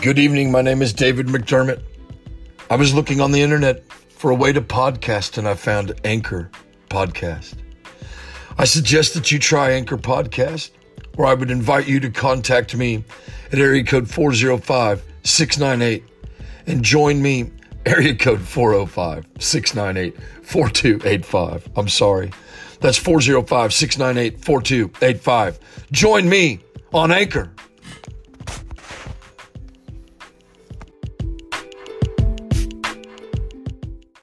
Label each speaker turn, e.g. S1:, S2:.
S1: Good evening. My name is David McDermott. I was looking on the internet for a way to podcast and I found Anchor Podcast. I suggest that you try Anchor Podcast, or I would invite you to contact me at area code 405 698 and join me, area code 405 698 4285. I'm sorry. That's 405 698 4285. Join me on Anchor